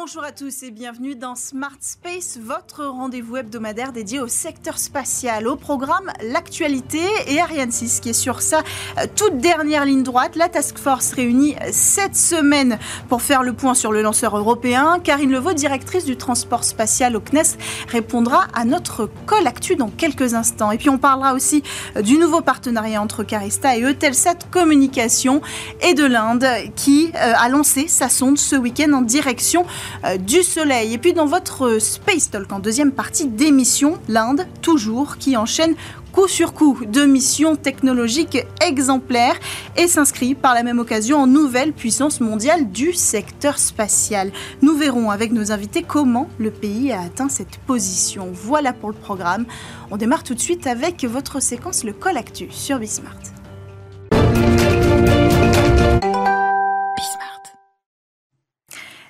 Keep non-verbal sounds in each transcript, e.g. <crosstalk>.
Bonjour à tous et bienvenue dans Smart Space, votre rendez-vous hebdomadaire dédié au secteur spatial. Au programme, l'actualité et Ariane 6 qui est sur sa euh, toute dernière ligne droite. La Task Force réunie cette semaine pour faire le point sur le lanceur européen. Karine Levaux, directrice du transport spatial au CNES, répondra à notre call actu dans quelques instants. Et puis on parlera aussi euh, du nouveau partenariat entre Carista et Eutelsat Communication et de l'Inde qui euh, a lancé sa sonde ce week-end en direction du Soleil. Et puis dans votre Space Talk en deuxième partie d'émission, l'Inde, toujours, qui enchaîne coup sur coup de missions technologiques exemplaires et s'inscrit par la même occasion en nouvelle puissance mondiale du secteur spatial. Nous verrons avec nos invités comment le pays a atteint cette position. Voilà pour le programme. On démarre tout de suite avec votre séquence Le Col Actu sur Bismart.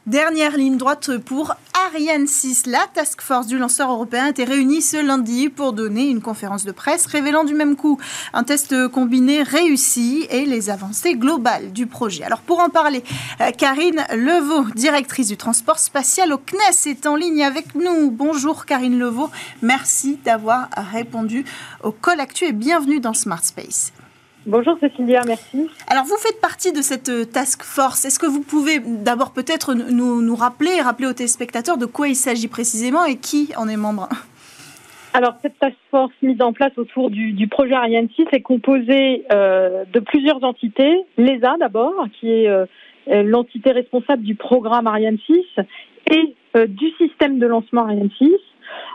Dernière ligne droite pour Ariane 6. La task force du lanceur européen était réunie ce lundi pour donner une conférence de presse révélant du même coup un test combiné réussi et les avancées globales du projet. Alors pour en parler, euh, Karine Levaux, directrice du transport spatial au CNES, est en ligne avec nous. Bonjour Karine Levaux, merci d'avoir répondu au call actu et bienvenue dans Smart Space. Bonjour Cécilia, merci. Alors vous faites partie de cette euh, task force. Est-ce que vous pouvez d'abord peut-être nous, nous, rappeler et rappeler aux téléspectateurs de quoi il s'agit précisément et qui en est membre? Alors, cette task force mise en place autour du, projet Ariane 6 est composée euh, de plusieurs entités. L'ESA d'abord, qui est euh, l'entité responsable du programme Ariane 6 et du système de lancement Ariane 6.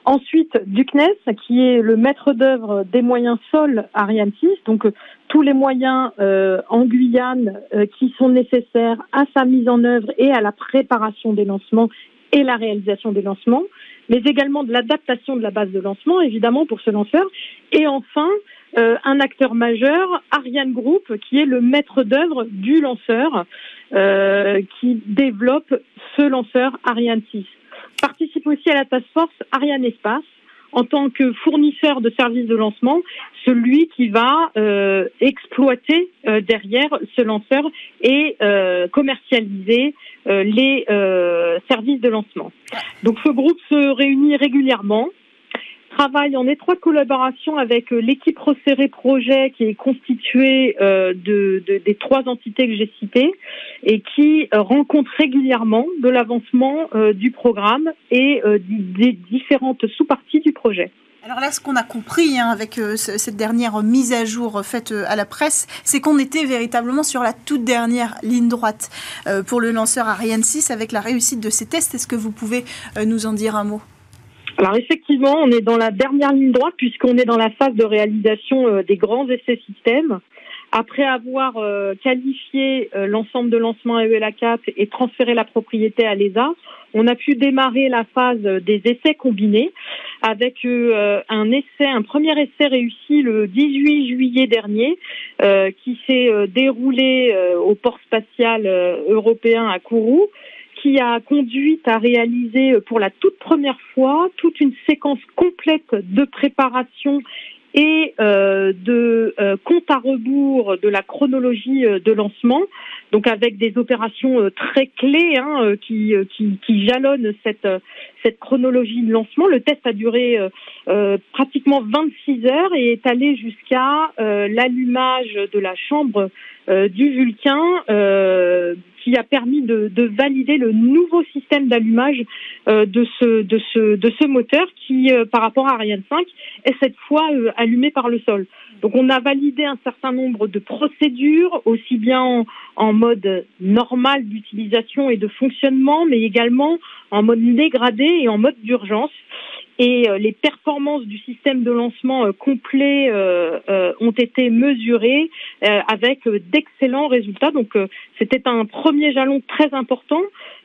Ensuite, du CNES, qui est le maître d'œuvre des moyens sol Ariane 6, donc euh, tous les moyens euh, en Guyane euh, qui sont nécessaires à sa mise en œuvre et à la préparation des lancements et la réalisation des lancements, mais également de l'adaptation de la base de lancement, évidemment, pour ce lanceur. Et enfin, un acteur majeur, Ariane Group, qui est le maître d'œuvre du lanceur, qui développe ce lanceur Ariane 6 participe aussi à la task force Ariane Espace en tant que fournisseur de services de lancement, celui qui va euh, exploiter euh, derrière ce lanceur et euh, commercialiser les services de lancement. Donc ce groupe se réunit régulièrement travaille en étroite collaboration avec euh, l'équipe resserrée projet qui est constituée euh, de, des trois entités que j'ai citées et qui euh, rencontre régulièrement de l'avancement du programme et des différentes sous-parties du projet. Alors là, ce qu'on a compris hein, avec cette dernière mise à jour faite à la presse, c'est qu'on était véritablement sur la toute dernière ligne droite pour le lanceur Ariane 6 avec la réussite de ces tests. Est-ce que vous pouvez nous en dire un mot? Alors effectivement, on est dans la dernière ligne droite puisqu'on est dans la phase de réalisation euh, des grands essais systèmes. Après avoir euh, qualifié euh, l'ensemble de lancement AELA 4 et transféré la propriété à l'ESA, on a pu démarrer la phase des essais combinés avec un essai, un premier essai réussi le 18 juillet dernier, qui s'est déroulé au port spatial européen à Kourou qui a conduit à réaliser euh, pour la toute première fois toute une séquence complète de préparation et euh, de euh, compte à rebours de la chronologie de lancement, donc avec des opérations très clés hein, qui, qui, qui, jalonnent cette, cette chronologie de lancement. Le test a duré pratiquement 26 heures et est allé jusqu'à l'allumage de la chambre du Vulcain qui a permis de, de valider le nouveau système d'allumage euh, de, ce, de, ce, de ce moteur qui, euh, par rapport à Ariane 5, est cette fois euh, allumé par le sol. Donc on a validé un certain nombre de procédures, aussi bien en, en mode normal d'utilisation et de fonctionnement, mais également en mode dégradé et en mode d'urgence et euh, les performances du système de lancement euh, complet euh, ont été mesurées avec d'excellents résultats. Donc c'était un premier jalon très important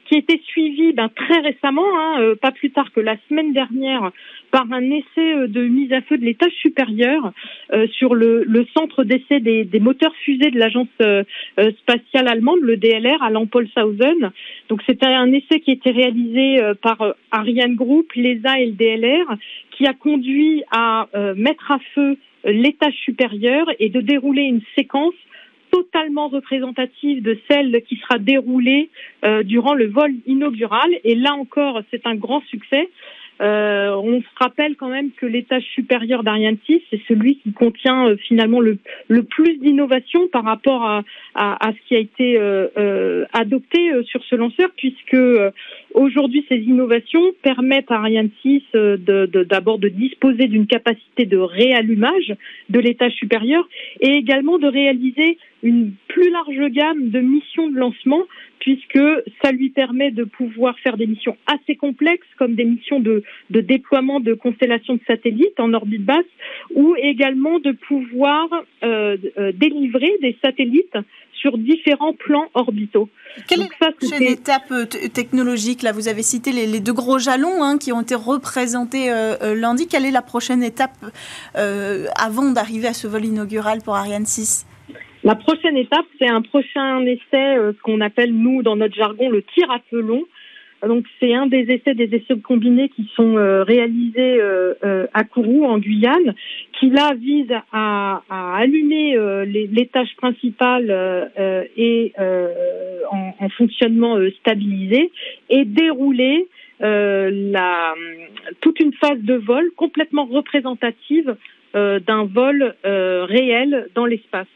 qui a été suivi ben, très récemment, hein, pas plus tard que la semaine dernière, par un essai de mise à feu de l'étage supérieur sur le, le centre d'essai des, des, moteurs fusées de l'agence spatiale allemande, le DLR, à Lampolshausen. Donc c'était un essai qui a été réalisé par Ariane Group, l'ESA et le DLR qui a conduit à euh, mettre à feu l'étage supérieur et de dérouler une séquence totalement représentative de celle qui sera déroulée durant le vol inaugural. Et là encore, c'est un grand succès. Euh, on se rappelle quand même que l'étage supérieur d'Ariane 6, c'est celui qui contient euh, finalement le, le plus d'innovation par rapport à, à, à, ce qui a été euh, euh adopté euh, sur ce lanceur, puisque aujourd'hui ces innovations permettent à Ariane 6 d'abord de, de, disposer d'une capacité de réallumage de l'étage supérieur et également de réaliser une plus large gamme de missions de lancement puisque ça lui permet de pouvoir faire des missions assez complexes comme des missions de, de déploiement de constellations de satellites en orbite basse ou également de pouvoir euh, euh délivrer des satellites sur différents plans orbitaux. Quelle Donc est une étape euh, technologique Là, vous avez cité les, les deux gros jalons hein, qui ont été représentés euh, euh, lundi. Quelle est la prochaine étape euh, avant d'arriver à ce vol inaugural pour Ariane 6 la prochaine étape, c'est un prochain essai, euh, ce qu'on appelle, nous, dans notre jargon, le tir à long. Donc, c'est un des essais, des essais combinés qui sont euh, réalisés euh, à Kourou, en Guyane, qui là vise à, à allumer les, les, tâches principales et en, en, fonctionnement stabilisé et dérouler la, toute une phase de vol complètement représentative d'un vol réel dans l'espace.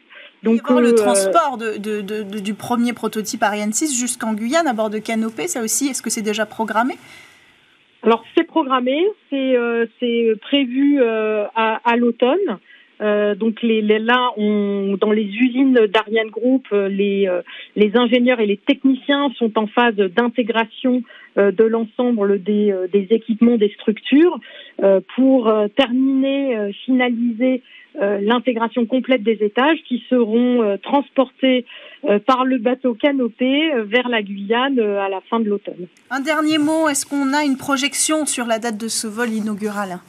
Donc le euh, transport de, de, de, du premier prototype Ariane 6 jusqu'en Guyane à bord de canopée, ça aussi, est-ce que c'est déjà programmé? Alors c'est programmé, c'est euh, prévu euh, à, à l'automne. Euh, donc les, là, on, dans les usines d'Ariane Group, euh, les, les ingénieurs et les techniciens sont en phase d'intégration de l'ensemble des, des, équipements, des structures, pour terminer, finaliser euh, l'intégration complète des étages qui seront euh, transportés euh, par le bateau canopé vers la Guyane à la fin de l'automne. Un dernier mot, est-ce qu'on a une projection sur la date de ce vol inaugural?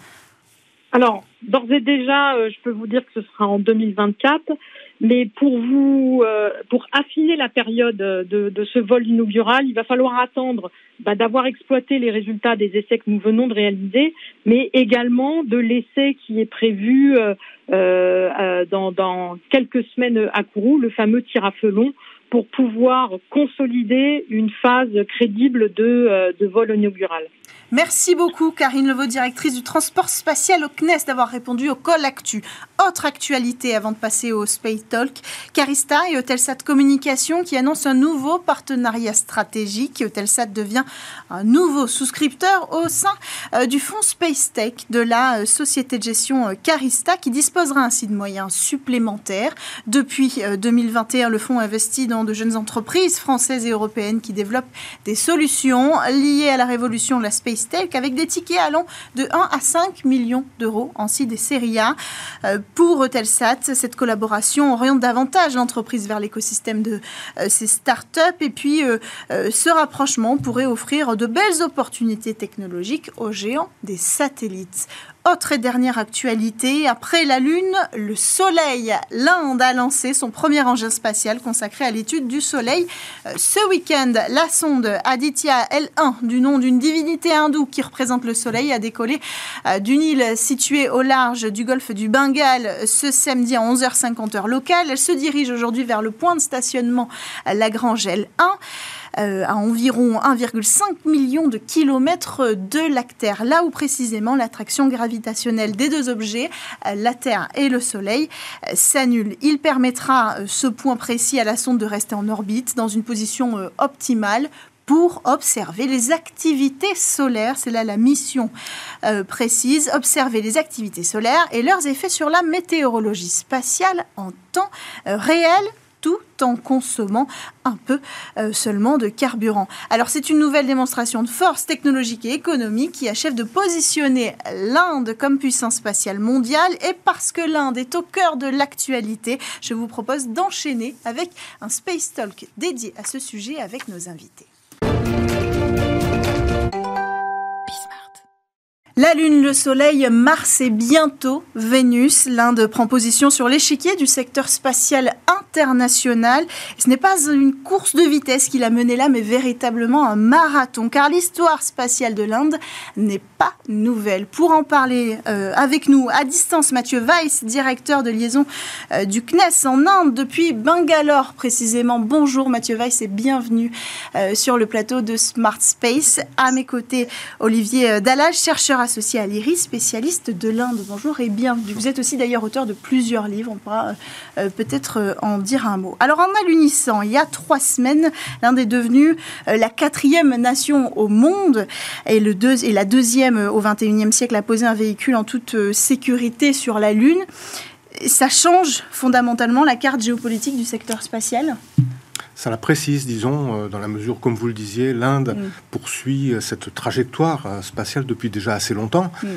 Alors, d'ores et déjà, je peux vous dire que ce sera en 2024. Mais pour vous, euh, pour affiner la période de, de, ce vol inaugural, il va falloir attendre bah, d'avoir exploité les résultats des essais que nous venons de réaliser, mais également de l'essai qui est prévu euh, euh, dans, quelques semaines à Kourou, le fameux tir à feu long, pour pouvoir consolider une phase crédible euh, de vol inaugural. Merci beaucoup, Karine Levaux, directrice du transport spatial au CNES, d'avoir répondu au call actu. Autre actualité avant de passer au Space Talk, Carista et Eutelsat Communication qui annoncent un nouveau partenariat stratégique. Eutelsat devient un nouveau souscripteur au sein euh, du fonds Space Tech de la euh, société de gestion Carista qui disposera ainsi de moyens supplémentaires. Depuis 2021, le fonds investit dans de jeunes entreprises françaises et européennes qui développent des solutions liées à la révolution de la Space Avec des tickets allant de 1 à 5 millions d'euros en des séries A. Euh, pour Telsat, cette collaboration oriente davantage l'entreprise vers l'écosystème de euh, ces startups et puis euh, ce rapprochement pourrait offrir de belles opportunités technologiques aux géants des satellites. Autre et dernière actualité, après la Lune, le Soleil. L'Inde a lancé son premier engin spatial consacré à l'étude du Soleil. Euh, ce week-end, la sonde Aditya L1, du nom d'une divinité hindoue qui représente le Soleil, a décollé euh, d'une île située au large du golfe du Bengale ce samedi à 11h50 heure locale. Elle se dirige aujourd'hui vers le point de stationnement Lagrange L1. Euh, à environ 1,5 million de kilomètres de la Terre, là où précisément l'attraction gravitationnelle des deux objets, euh, la Terre et le Soleil, euh, s'annule. Il permettra ce point précis à la sonde de rester en orbite dans une position optimale pour observer les activités solaires. C'est là la mission précise, observer les activités solaires et leurs effets sur la météorologie spatiale en temps réel tout en consommant un peu euh, seulement de carburant. Alors c'est une nouvelle démonstration de force technologique et économique qui achève de positionner l'Inde comme puissance spatiale mondiale et parce que l'Inde est au cœur de l'actualité, je vous propose d'enchaîner avec un Space Talk dédié à ce sujet avec nos invités. La Lune, le Soleil, Mars et bientôt Vénus. L'Inde prend position sur l'échiquier du secteur spatial international. Ce n'est pas une course de vitesse qui l'a mené là, mais véritablement un marathon, car l'histoire spatiale de l'Inde n'est pas nouvelle. Pour en parler euh, avec nous à distance, Mathieu Weiss, directeur de liaison euh, du CNES en Inde depuis Bangalore précisément. Bonjour Mathieu Weiss et bienvenue euh, sur le plateau de Smart Space. À mes côtés, Olivier Dallage, chercheur associé à l'IRIS, spécialiste de l'Inde. Bonjour et bienvenue. Vous êtes aussi d'ailleurs auteur de plusieurs livres, on pourra euh, euh, peut-être euh, en dire un mot. Alors en alunissant, il y a trois semaines, l'Inde est devenue la quatrième nation au monde et, le et la deuxième au XXIe siècle à poser un véhicule en toute sécurité sur la Lune. Ça change fondamentalement la carte géopolitique du secteur spatial? Ça la précise, disons, euh, dans la mesure, comme vous le disiez, l'Inde mm. poursuit euh, cette trajectoire euh, spatiale depuis déjà assez longtemps. Mm.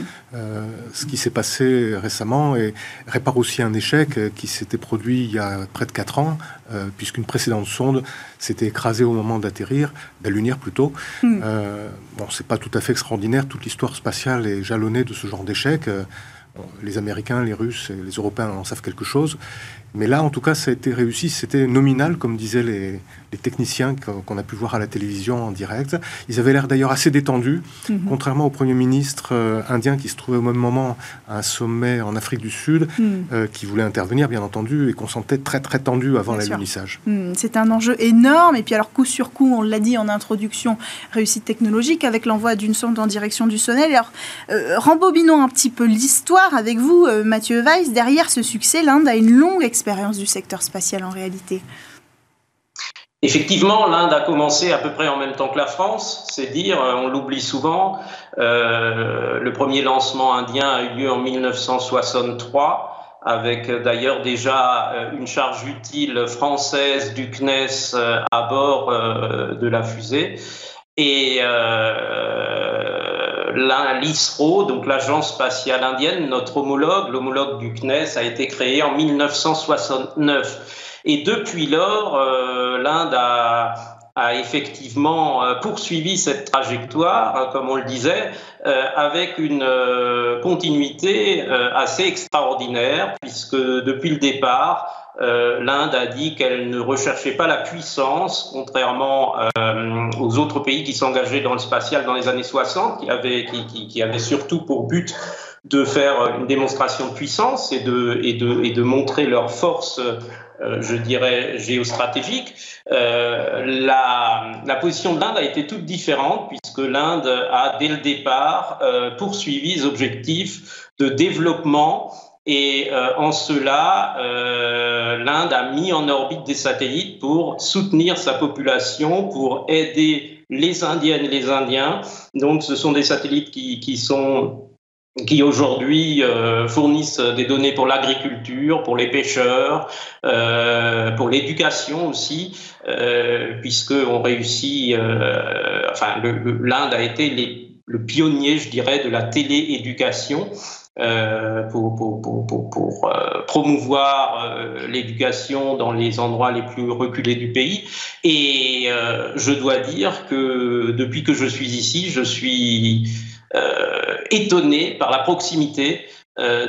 ce qui s'est passé récemment et répare aussi un échec qui s'était produit il y a près de 4 ans, puisqu'une précédente sonde s'était écrasée au moment d'atterrir, d'allunir plutôt. Mm. bon, c'est pas tout à fait extraordinaire, toute l'histoire spatiale est jalonnée de ce genre d'échec. Les Américains, les Russes et les Européens en savent quelque chose. Mais là, en tout cas, ça a été réussi. C'était nominal, comme disaient les, techniciens qu'on a pu voir à la télévision en direct. Ils avaient l'air d'ailleurs assez détendus, mhm. contrairement au Premier ministre euh, indien qui se trouvait au même moment à un sommet en Afrique du Sud, mhm. euh, qui voulait intervenir, bien entendu, et qu'on sentait très très tendu avant l'alunissage. Mhm. C'est un enjeu énorme. Et puis alors, coup sur coup, on l'a dit en introduction, réussite technologique avec l'envoi d'une sonde en direction du Soleil. Alors, euh, rembobinons un petit peu l'histoire avec vous, Mathieu Weiss. Derrière ce succès, l'Inde a une longue expérience du secteur spatial en réalité Effectivement, l'Inde a commencé à peu près en même temps que la France, c'est dire, euh, on l'oublie souvent. Euh, le premier lancement indien a eu lieu en 1963, avec euh, d'ailleurs déjà une charge utile française du CNES à bord de la fusée. Et l'ISRO, donc l'Agence spatiale indienne, notre homologue, l'homologue du CNES, a été créé en 1969. Et depuis lors, euh, l'Inde a, effectivement euh, poursuivi cette trajectoire, hein, comme on le disait, euh, avec une continuité assez extraordinaire, puisque depuis le départ, euh, l'Inde a dit qu'elle ne recherchait pas la puissance, contrairement euh, aux autres pays qui s'engageaient dans le spatial dans les années 60, qui avaient, surtout pour but de faire une démonstration de puissance et de, montrer leur force, euh, je dirais, géostratégique. la, la position de l'Inde a été toute différente puisque l'Inde a, dès le départ, poursuivi les objectifs de développement et euh, en cela, euh, l'Inde a mis en orbite des satellites pour soutenir sa population, pour aider les Indiennes et les Indiens. Donc, ce sont des satellites qui sont qui aujourd'hui euh, fournissent des données pour l'agriculture, pour les pêcheurs, euh, pour l'éducation aussi, euh, puisqu'on réussit, euh, enfin l'Inde a été le pionnier, je dirais, de la télééducation. Euh, pour, pour, pour, pour euh, promouvoir l'éducation dans les endroits les plus reculés du pays. Et je dois dire que depuis que je suis ici, je suis étonné par la proximité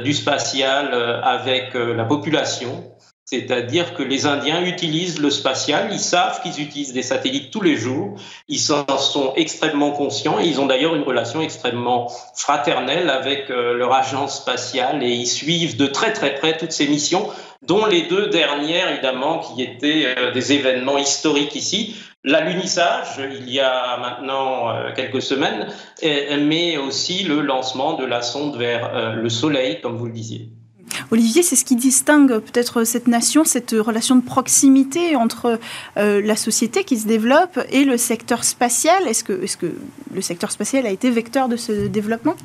du spatial avec la population. C'est-à-dire que les Indiens utilisent le spatial, ils savent qu'ils utilisent des satellites tous les jours, ils en sont extrêmement conscients et ils ont d'ailleurs une relation extrêmement fraternelle avec euh, leur agence spatiale et ils suivent de très très près toutes ces missions, dont les deux dernières évidemment qui étaient euh, des événements historiques ici. L'alunissage, il y a maintenant euh, quelques semaines, mais aussi le lancement de la sonde vers le Soleil, comme vous le disiez. Olivier, c'est ce qui distingue peut-être cette nation, cette relation de proximité entre euh, la société qui se développe et le secteur spatial. Est-ce que, est que le secteur spatial a été vecteur de ce développement?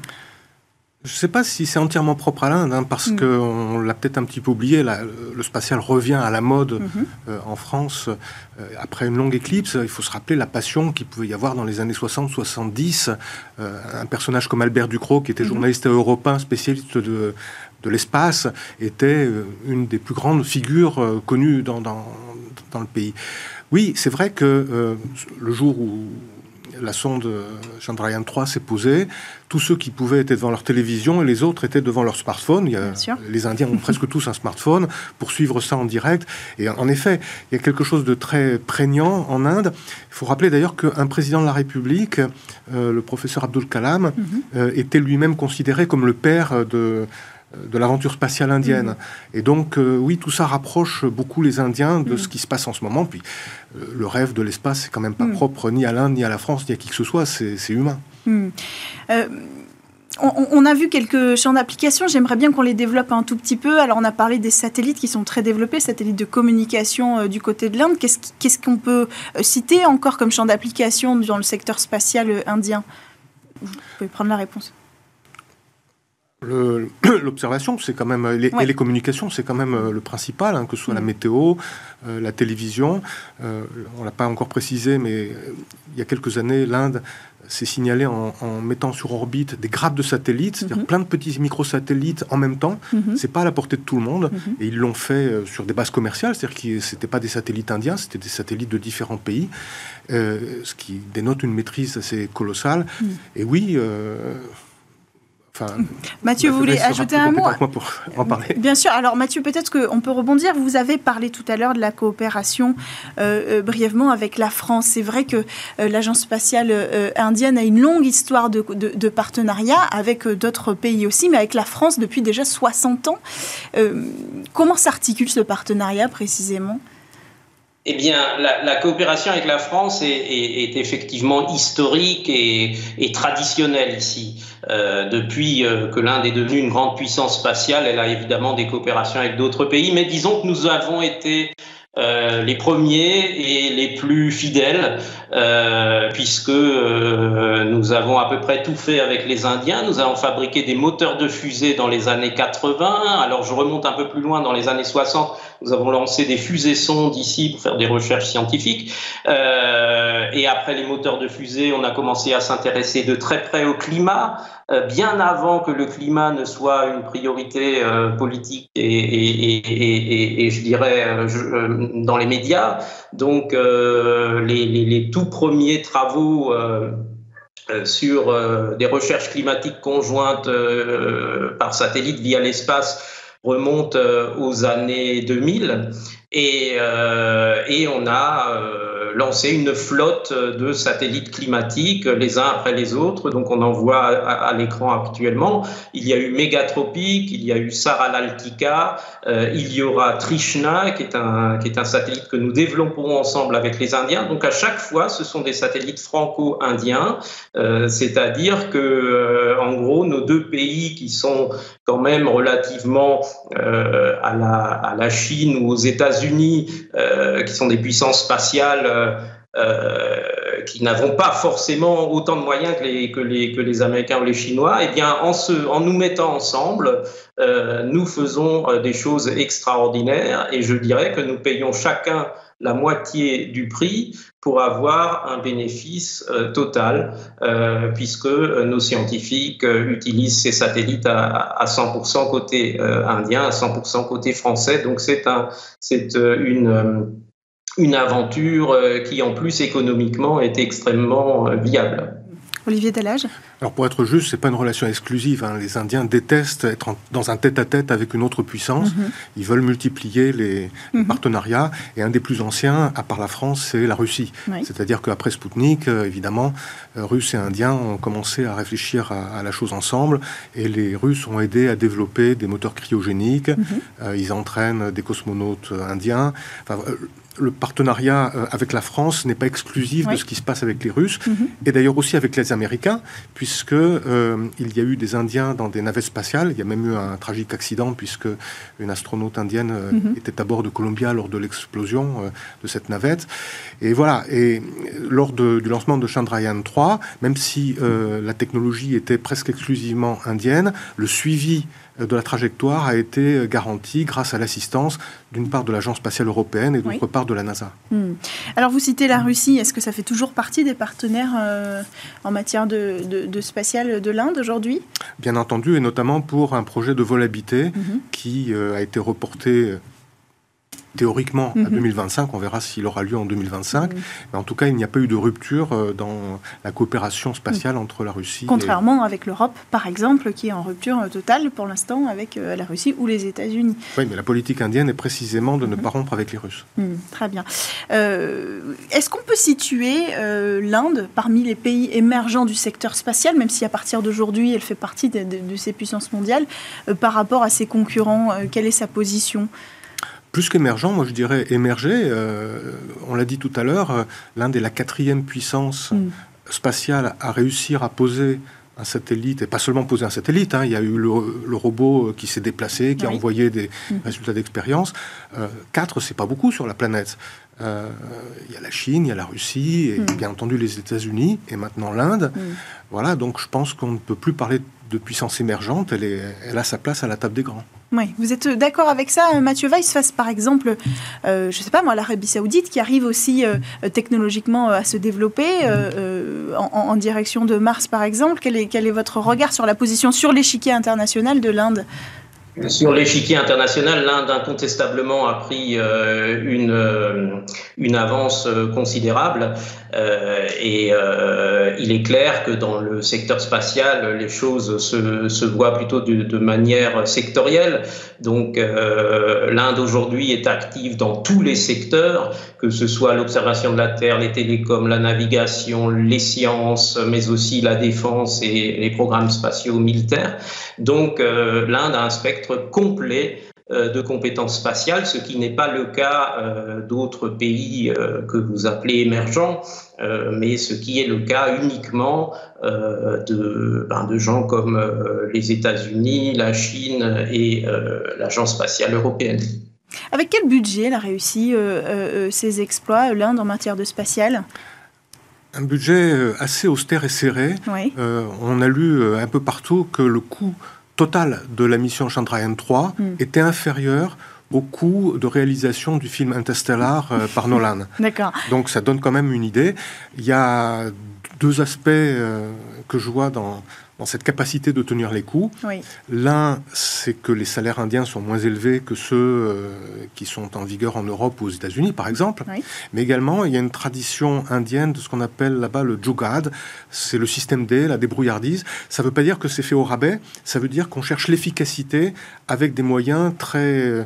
Je ne sais pas si c'est entièrement propre à l'Inde, hein, parce mm. qu'on l'a peut-être un petit peu oublié. le spatial revient à la mode mm-hmm. euh, en France euh, après une longue éclipse. Il faut se rappeler la passion qu'il pouvait y avoir dans les années 60-70. un personnage comme Albert Ducrot, qui était mm-hmm. journaliste européen, spécialiste de, de l'espace, était euh, une des plus grandes figures euh, connues dans, dans, le pays. Oui, c'est vrai que euh, le jour où la sonde Chandrayaan 3 s'est posée, tous ceux qui pouvaient étaient devant leur télévision et les autres étaient devant leur smartphone. Il les Indiens ont presque tous un smartphone pour suivre ça en direct. Et en effet, il y a quelque chose de très prégnant en Inde. Il faut rappeler d'ailleurs qu'un président de la République, le professeur Abdul Kalam, mhm. était lui-même considéré comme le père de de l'aventure spatiale indienne. Mm. Et donc, euh, oui, tout ça rapproche beaucoup les Indiens de ce mm. qui se passe en ce moment. Puis, euh, le rêve de l'espace, c'est quand même pas mm. propre ni à l'Inde, ni à la France, ni à qui que ce soit, c'est humain. Euh, on, a vu quelques champs d'application, j'aimerais bien qu'on les développe un tout petit peu. Alors on a parlé des satellites qui sont très développés, satellites de communication du côté de l'Inde. Qu'est-ce qu'on peut citer encore comme champ d'application dans le secteur spatial indien? Vous pouvez prendre la réponse. <clears throat> L'observation, c'est quand même, les, et les communications, c'est quand même euh, le principal, hein, que ce soit la mm. météo, euh, la télévision. Euh, on l'a pas encore précisé, mais il y a quelques années, l'Inde s'est signalée en, mettant sur orbite des grappes de satellites, c'est-à-dire mm-hmm. plein de petits microsatellites en même temps. Mm-hmm. C'est pas à la portée de tout le monde, mm-hmm. et ils l'ont fait sur des bases commerciales, c'est-à-dire que c'était pas des satellites indiens, c'était des satellites de différents pays, ce qui dénote une maîtrise assez colossale. Mm. Et oui Mathieu, vous voulez ajouter un mot pour en parler. Bien sûr. Alors Mathieu, peut-être qu'on peut rebondir. Vous avez parlé tout à l'heure de la coopération euh, euh, brièvement avec la France. C'est vrai que euh, l'agence spatiale indienne a une longue histoire de, de partenariat avec d'autres pays aussi, mais avec la France depuis déjà 60 ans. comment s'articule ce partenariat précisément? Eh bien, la, coopération avec la France est, effectivement historique et, traditionnelle ici. Euh, depuis euh, que l'Inde est devenue une grande puissance spatiale, elle a évidemment des coopérations avec d'autres pays, mais disons que nous avons été euh, les premiers et les plus fidèles, euh, puisque euh, nous avons à peu près tout fait avec les Indiens. Nous avons fabriqué des moteurs de fusée dans les années 80. Alors je remonte un peu plus loin, dans les années 60, nous avons lancé des fusées sondes ici pour faire des recherches scientifiques. et après les moteurs de fusée, on a commencé à s'intéresser de très près au climat. Euh, bien avant que le climat ne soit une priorité euh, politique et, je dirais euh, dans les médias. Donc les, tout premiers travaux sur des recherches climatiques conjointes par satellite via l'espace remontent aux années 2000 et, et on a lancer une flotte de satellites climatiques les uns après les autres. Donc on en voit à, l'écran actuellement. Il y a eu Megatropic, il y a eu Saralaltika, euh, il y aura Trishna qui est, un, qui est un satellite que nous développerons ensemble avec les Indiens. Donc à chaque fois, ce sont des satellites franco-indiens, euh, c'est-à-dire que euh, en gros nos deux pays qui sont quand même relativement à la, à, la, Chine ou aux États-Unis, qui sont des puissances spatiales euh, euh, qui n'avons pas forcément autant de moyens que les, Américains ou les Chinois, eh bien, en, nous mettant ensemble, euh, nous faisons des choses extraordinaires et je dirais que nous payons chacun la moitié du prix pour avoir un bénéfice total, puisque nos scientifiques utilisent ces satellites à, à 100% côté indien, à 100% côté français. Donc c'est une une aventure euh, qui, en plus, économiquement, est extrêmement euh, viable. Olivier Delage Alors pour être juste, c'est pas une relation exclusive. Hein. Les Indiens détestent être dans un tête-à-tête avec une autre puissance. Mhm. Ils veulent multiplier les mhm. partenariats. Et un des plus anciens, à part la France, c'est la Russie. C'est-à-dire qu'après Spoutnik, euh, évidemment, Russes et Indiens ont commencé à réfléchir à, la chose ensemble. Et les Russes ont aidé à développer des moteurs cryogéniques. Mhm. ils entraînent des cosmonautes indiens. Enfin, le partenariat euh, avec la France n'est pas exclusif de ce qui se passe avec les Russes, mhm. et d'ailleurs aussi avec les Américains, puisque euh, il y a eu des Indiens dans des navettes spatiales. Il y a même eu un tragique accident puisque une astronaute indienne euh, mhm. était à bord de Columbia lors de l'explosion de cette navette. Et voilà. Et lors du lancement de Chandrayaan 3, même si la technologie était presque exclusivement indienne, le suivi de la trajectoire a été garantie grâce à l'assistance d'une part de l'Agence spatiale européenne et d'autre part de la NASA. Hmm. Alors vous citez la Russie, est-ce que ça fait toujours partie des partenaires euh, en matière de, de, spatial de l'Inde aujourd'hui? Bien entendu, et notamment pour un projet de vol habité mhm. qui euh, a été reporté théoriquement à 2025. Mm-hmm. On verra s'il aura lieu en 2025. Mm-hmm. Mais en tout cas, il n'y a pas eu de rupture euh, dans la coopération spatiale mm. entre la Russie. Contrairement avec l'Europe, par exemple, qui est en rupture euh, totale pour l'instant avec euh, la Russie ou les États-Unis. Oui, mais la politique indienne est précisément de ne pas rompre avec les Russes. Très bien. Est-ce qu'on peut situer l'Inde parmi les pays émergents du secteur spatial, même si à partir d'aujourd'hui, elle fait partie de, de ces puissances mondiales, par rapport à ses concurrents Quelle est sa position? Plus qu'émergent, moi je dirais émergé. Euh, on l'a dit tout à l'heure, euh, l'Inde est la quatrième puissance mm. spatiale à réussir à poser un satellite, et pas seulement poser un satellite, hein. il y a eu le, robot euh, qui s'est déplacé, qui a envoyé des mm. résultats d'expérience. quatre, c'est pas beaucoup sur la planète. Il y a la Chine, il y a la Russie, et mm. bien entendu les États-Unis, et maintenant l'Inde. Voilà, donc je pense qu'on ne peut plus parler de puissance émergente, elle, est, elle a sa place à la table des grands. Oui, vous êtes d'accord avec ça, Mathieu Weiss, face par exemple, euh, je ne sais pas moi, l'Arabie Saoudite qui arrive aussi euh, technologiquement euh, à se développer en, direction de Mars par exemple. Quel est votre regard sur la position sur l'échiquier international de l'Inde? Sur l'échiquier international, l'Inde incontestablement a pris une, une avance considérable. Euh, et euh, il est clair que dans le secteur spatial, les choses se, se voient plutôt de, de, manière sectorielle. Donc euh, l'Inde aujourd'hui est active dans tous les secteurs, que ce soit l'observation de la Terre, les télécoms, la navigation, les sciences, mais aussi la défense et les programmes spatiaux militaires. Donc l'Inde a un spectre complet euh, de compétences spatiales, ce qui n'est pas le cas euh, d'autres pays euh, que vous appelez émergents, mais ce qui est le cas uniquement de, ben, de gens comme les États-Unis, la Chine et l'Agence spatiale européenne. Avec quel budget elle a réussi ces exploits, l'Inde, en matière de spatial un budget assez austère et serré. on a lu un peu partout que le coût total de la mission Chandrayaan 3 hmm. était inférieur au coût de réalisation du film Interstellar euh, par Nolan. <laughs> D'accord. Donc ça donne quand même une idée. Il y a deux aspects euh, que je vois dans, dans cette capacité de tenir les coûts. L'un, c'est que les salaires indiens sont moins élevés que ceux euh, qui sont en vigueur en Europe ou aux États-Unis, par exemple. Mais également, il y a une tradition indienne de ce qu'on appelle là-bas le jugad. C'est le système D, la débrouillardise. Ça ne veut pas dire que c'est fait au rabais. Ça veut dire qu'on cherche l'efficacité avec des moyens très euh,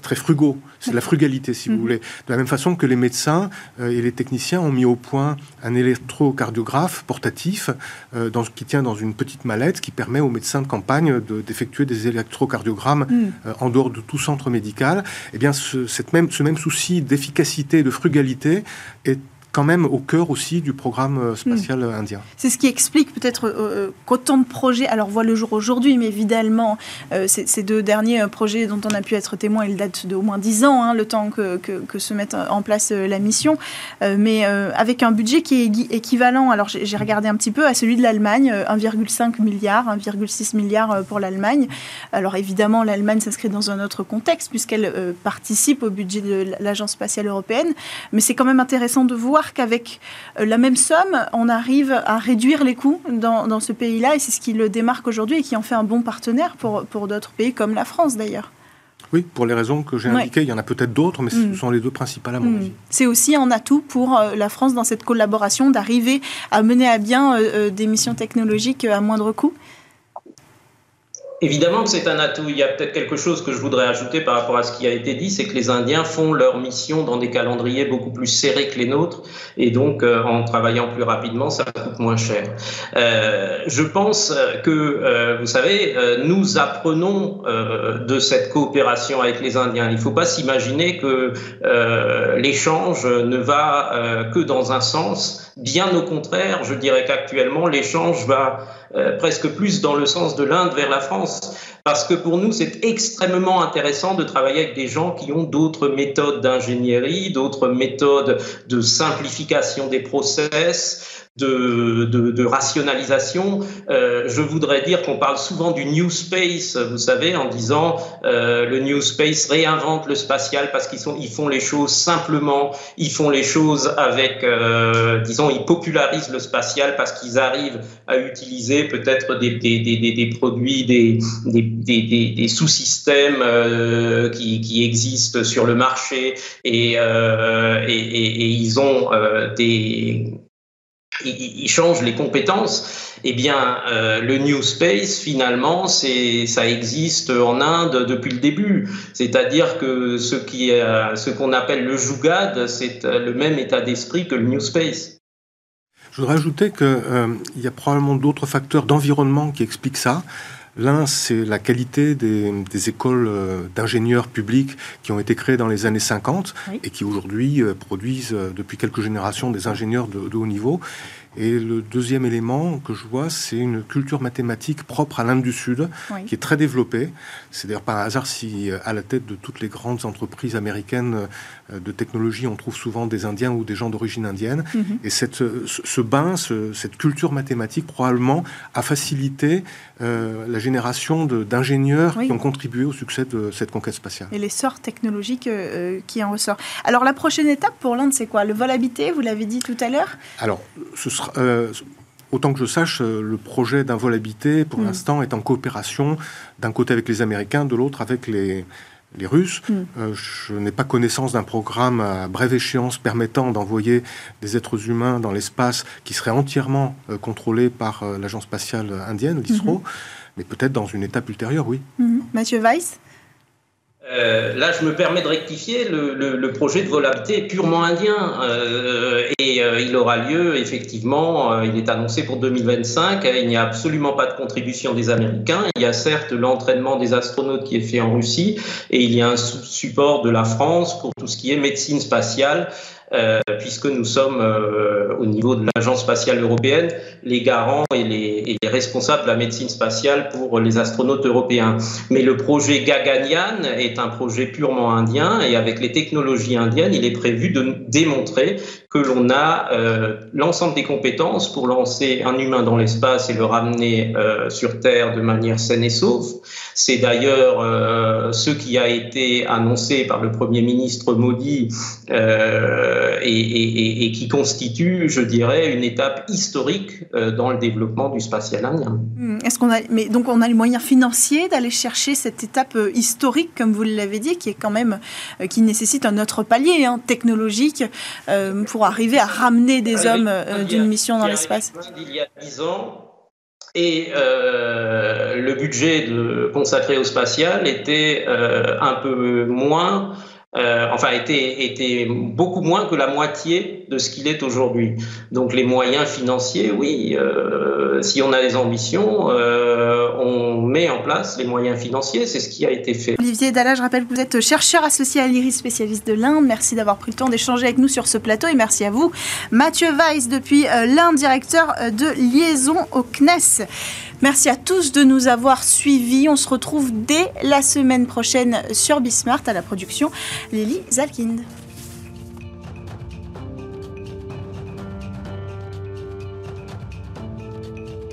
très frugaux. C'est de la frugalité, si vous mhm. voulez. De la même façon que les médecins euh, et les techniciens ont mis au point un électrocardiographe portatif euh, dans, qui tient dans une petite mallette qui permet aux médecins de campagne d'effectuer des électrocardiogrammes mhm. en dehors de tout centre médical. Eh bien, ce, cette même, ce même souci d'efficacité et de frugalité est quand même au cœur aussi du programme euh, spatial hmm. indien. C'est ce qui explique peut-être euh, euh, qu'autant de projets, alors voient le jour aujourd'hui, mais évidemment, ces, deux derniers projets dont on a pu être témoin, ils datent de au moins 10 ans, hein, le temps que, que, se mette en place la mission, mais avec un budget qui est équivalent, alors j'ai regardé un petit peu, à celui de l'Allemagne, 1,5 milliard, 1,6 milliard pour l'Allemagne. Alors évidemment, l'Allemagne s'inscrit dans un autre contexte, puisqu'elle participe au budget de l'Agence spatiale européenne, mais c'est quand même intéressant de voir qu'avec euh, la même somme, on arrive à réduire les coûts dans, ce pays-là, et c'est ce qui le démarque aujourd'hui et qui en fait un bon partenaire pour, pour d'autres pays, comme la France d'ailleurs. Oui, pour les raisons que j'ai indiquées. Il y en a peut-être d'autres, mais ce mm. sont les deux principales à mon mm. avis. C'est aussi un atout pour euh, la France dans cette collaboration d'arriver à mener à bien euh, des missions technologiques à moindre coût Évidemment que c'est un atout. Il y a peut-être quelque chose que je voudrais ajouter par rapport à ce qui a été dit, c'est que les Indiens font leur mission dans des calendriers beaucoup plus serrés que les nôtres, et donc euh, en travaillant plus rapidement, ça coûte moins cher. Euh, je pense que, euh, vous savez, euh, nous apprenons de cette coopération avec les Indiens. Il ne faut pas s'imaginer que l'échange ne va que dans un sens. Bien au contraire, je dirais qu'actuellement, l'échange va euh, presque plus dans le sens de l'Inde vers la France, parce que pour nous, c'est extrêmement intéressant de travailler avec des gens qui ont d'autres méthodes d'ingénierie, d'autres méthodes de simplification des process, de, de, rationalisation. Euh, je voudrais dire qu'on parle souvent du New Space, vous savez, en disant euh, le New Space réinvente le spatial parce qu'ils ils font les choses simplement, ils font les choses avec, euh, disons, ils popularisent le spatial parce qu'ils arrivent à utiliser peut-être des, des, des, des, produits, des, des, sous-systèmes euh, qui, qui, existent sur le marché et, euh, et, et, et ils ont des il, change les compétences, eh bien, euh, le New Space, finalement, ça existe en Inde depuis le début. C'est-à-dire que ce, ce qu'on appelle le Jugad, c'est euh, le même état d'esprit que le New Space. Je voudrais ajouter qu'il euh, y a probablement d'autres facteurs d'environnement qui expliquent ça. L'un, c'est la qualité des, écoles d'ingénieurs publics qui ont été créées dans les années 50 et qui aujourd'hui produisent depuis quelques générations des ingénieurs de, de haut niveau. Et le deuxième élément que je vois, c'est une culture mathématique propre à l'Inde du Sud, qui est très développée. C'est d'ailleurs pas un hasard si, euh, à la tête de toutes les grandes entreprises américaines euh, de technologie, on trouve souvent des Indiens ou des gens d'origine indienne. Mhm. Et cette, ce, bain, cette culture mathématique, probablement, a facilité euh, la génération d'ingénieurs qui ont contribué au succès de cette conquête spatiale. Et l'essor technologique qui en ressort. Alors, la prochaine étape pour l'Inde, c'est quoi? Le vol habité, vous l'avez dit tout à l'heure? Alors, ce sera euh, autant que je sache, euh, le projet d'un vol habité, pour mm. l'instant, est en coopération d'un côté avec les Américains, de l'autre avec les, les Russes. Mm. Euh, je n'ai pas connaissance d'un programme à brève échéance permettant d'envoyer des êtres humains dans l'espace qui serait entièrement contrôlé par l'agence spatiale indienne, l'ISRO, mm-hmm. mais peut-être dans une étape ultérieure, oui. Mm-hmm. Mathieu Weiss? Euh, là, je me permets de rectifier, le, le, le projet de volabilité est purement indien. Euh, et euh, il aura lieu effectivement, euh, il est annoncé pour 2025, il n'y a absolument pas de contribution des Américains, il y a certes l'entraînement des astronautes qui est fait en Russie et il y a un support de la France pour tout ce qui est médecine spatiale puisque nous sommes euh, au niveau de l'Agence spatiale européenne les garants et les, responsables de la médecine spatiale pour les astronautes européens. Mais le projet Gaganyaan est un projet purement indien et avec les technologies indiennes, il est prévu de démontrer que l'on a euh, l'ensemble des compétences pour lancer un humain dans l'espace et le ramener sur Terre de manière saine et sauve. C'est d'ailleurs ce qui a été annoncé par le Premier ministre Modi euh, et, qui constitue, je dirais, une étape historique euh, dans le développement du spatial indien. Hmm. Est-ce qu'on a, mais donc on a les moyens financiers d'aller chercher cette étape euh, historique, comme vous l'avez dit, qui est quand même, qui nécessite un autre palier hein, technologique pour arriver à ramener des hommes d'une mission dans l'espace. Il y a dix ans, et le budget de, consacré au spatial était un peu moins euh, enfin était, était beaucoup moins que la moitié de ce qu'il est aujourd'hui. Donc les moyens financiers, oui, euh, si on a des ambitions, euh, on met en place les moyens financiers, c'est ce qui a été fait. Olivier Dalla, je rappelle que vous êtes chercheur associé à l'IRIS, spécialiste de l'Inde. Merci d'avoir pris le temps d'échanger avec nous sur ce plateau et merci à vous. Mathieu Weiss, depuis euh, l'Inde, directeur euh, de liaison au CNES. Merci à tous de nous avoir suivis. On se retrouve dès la semaine prochaine sur Bismart à la production Lily Zalkind.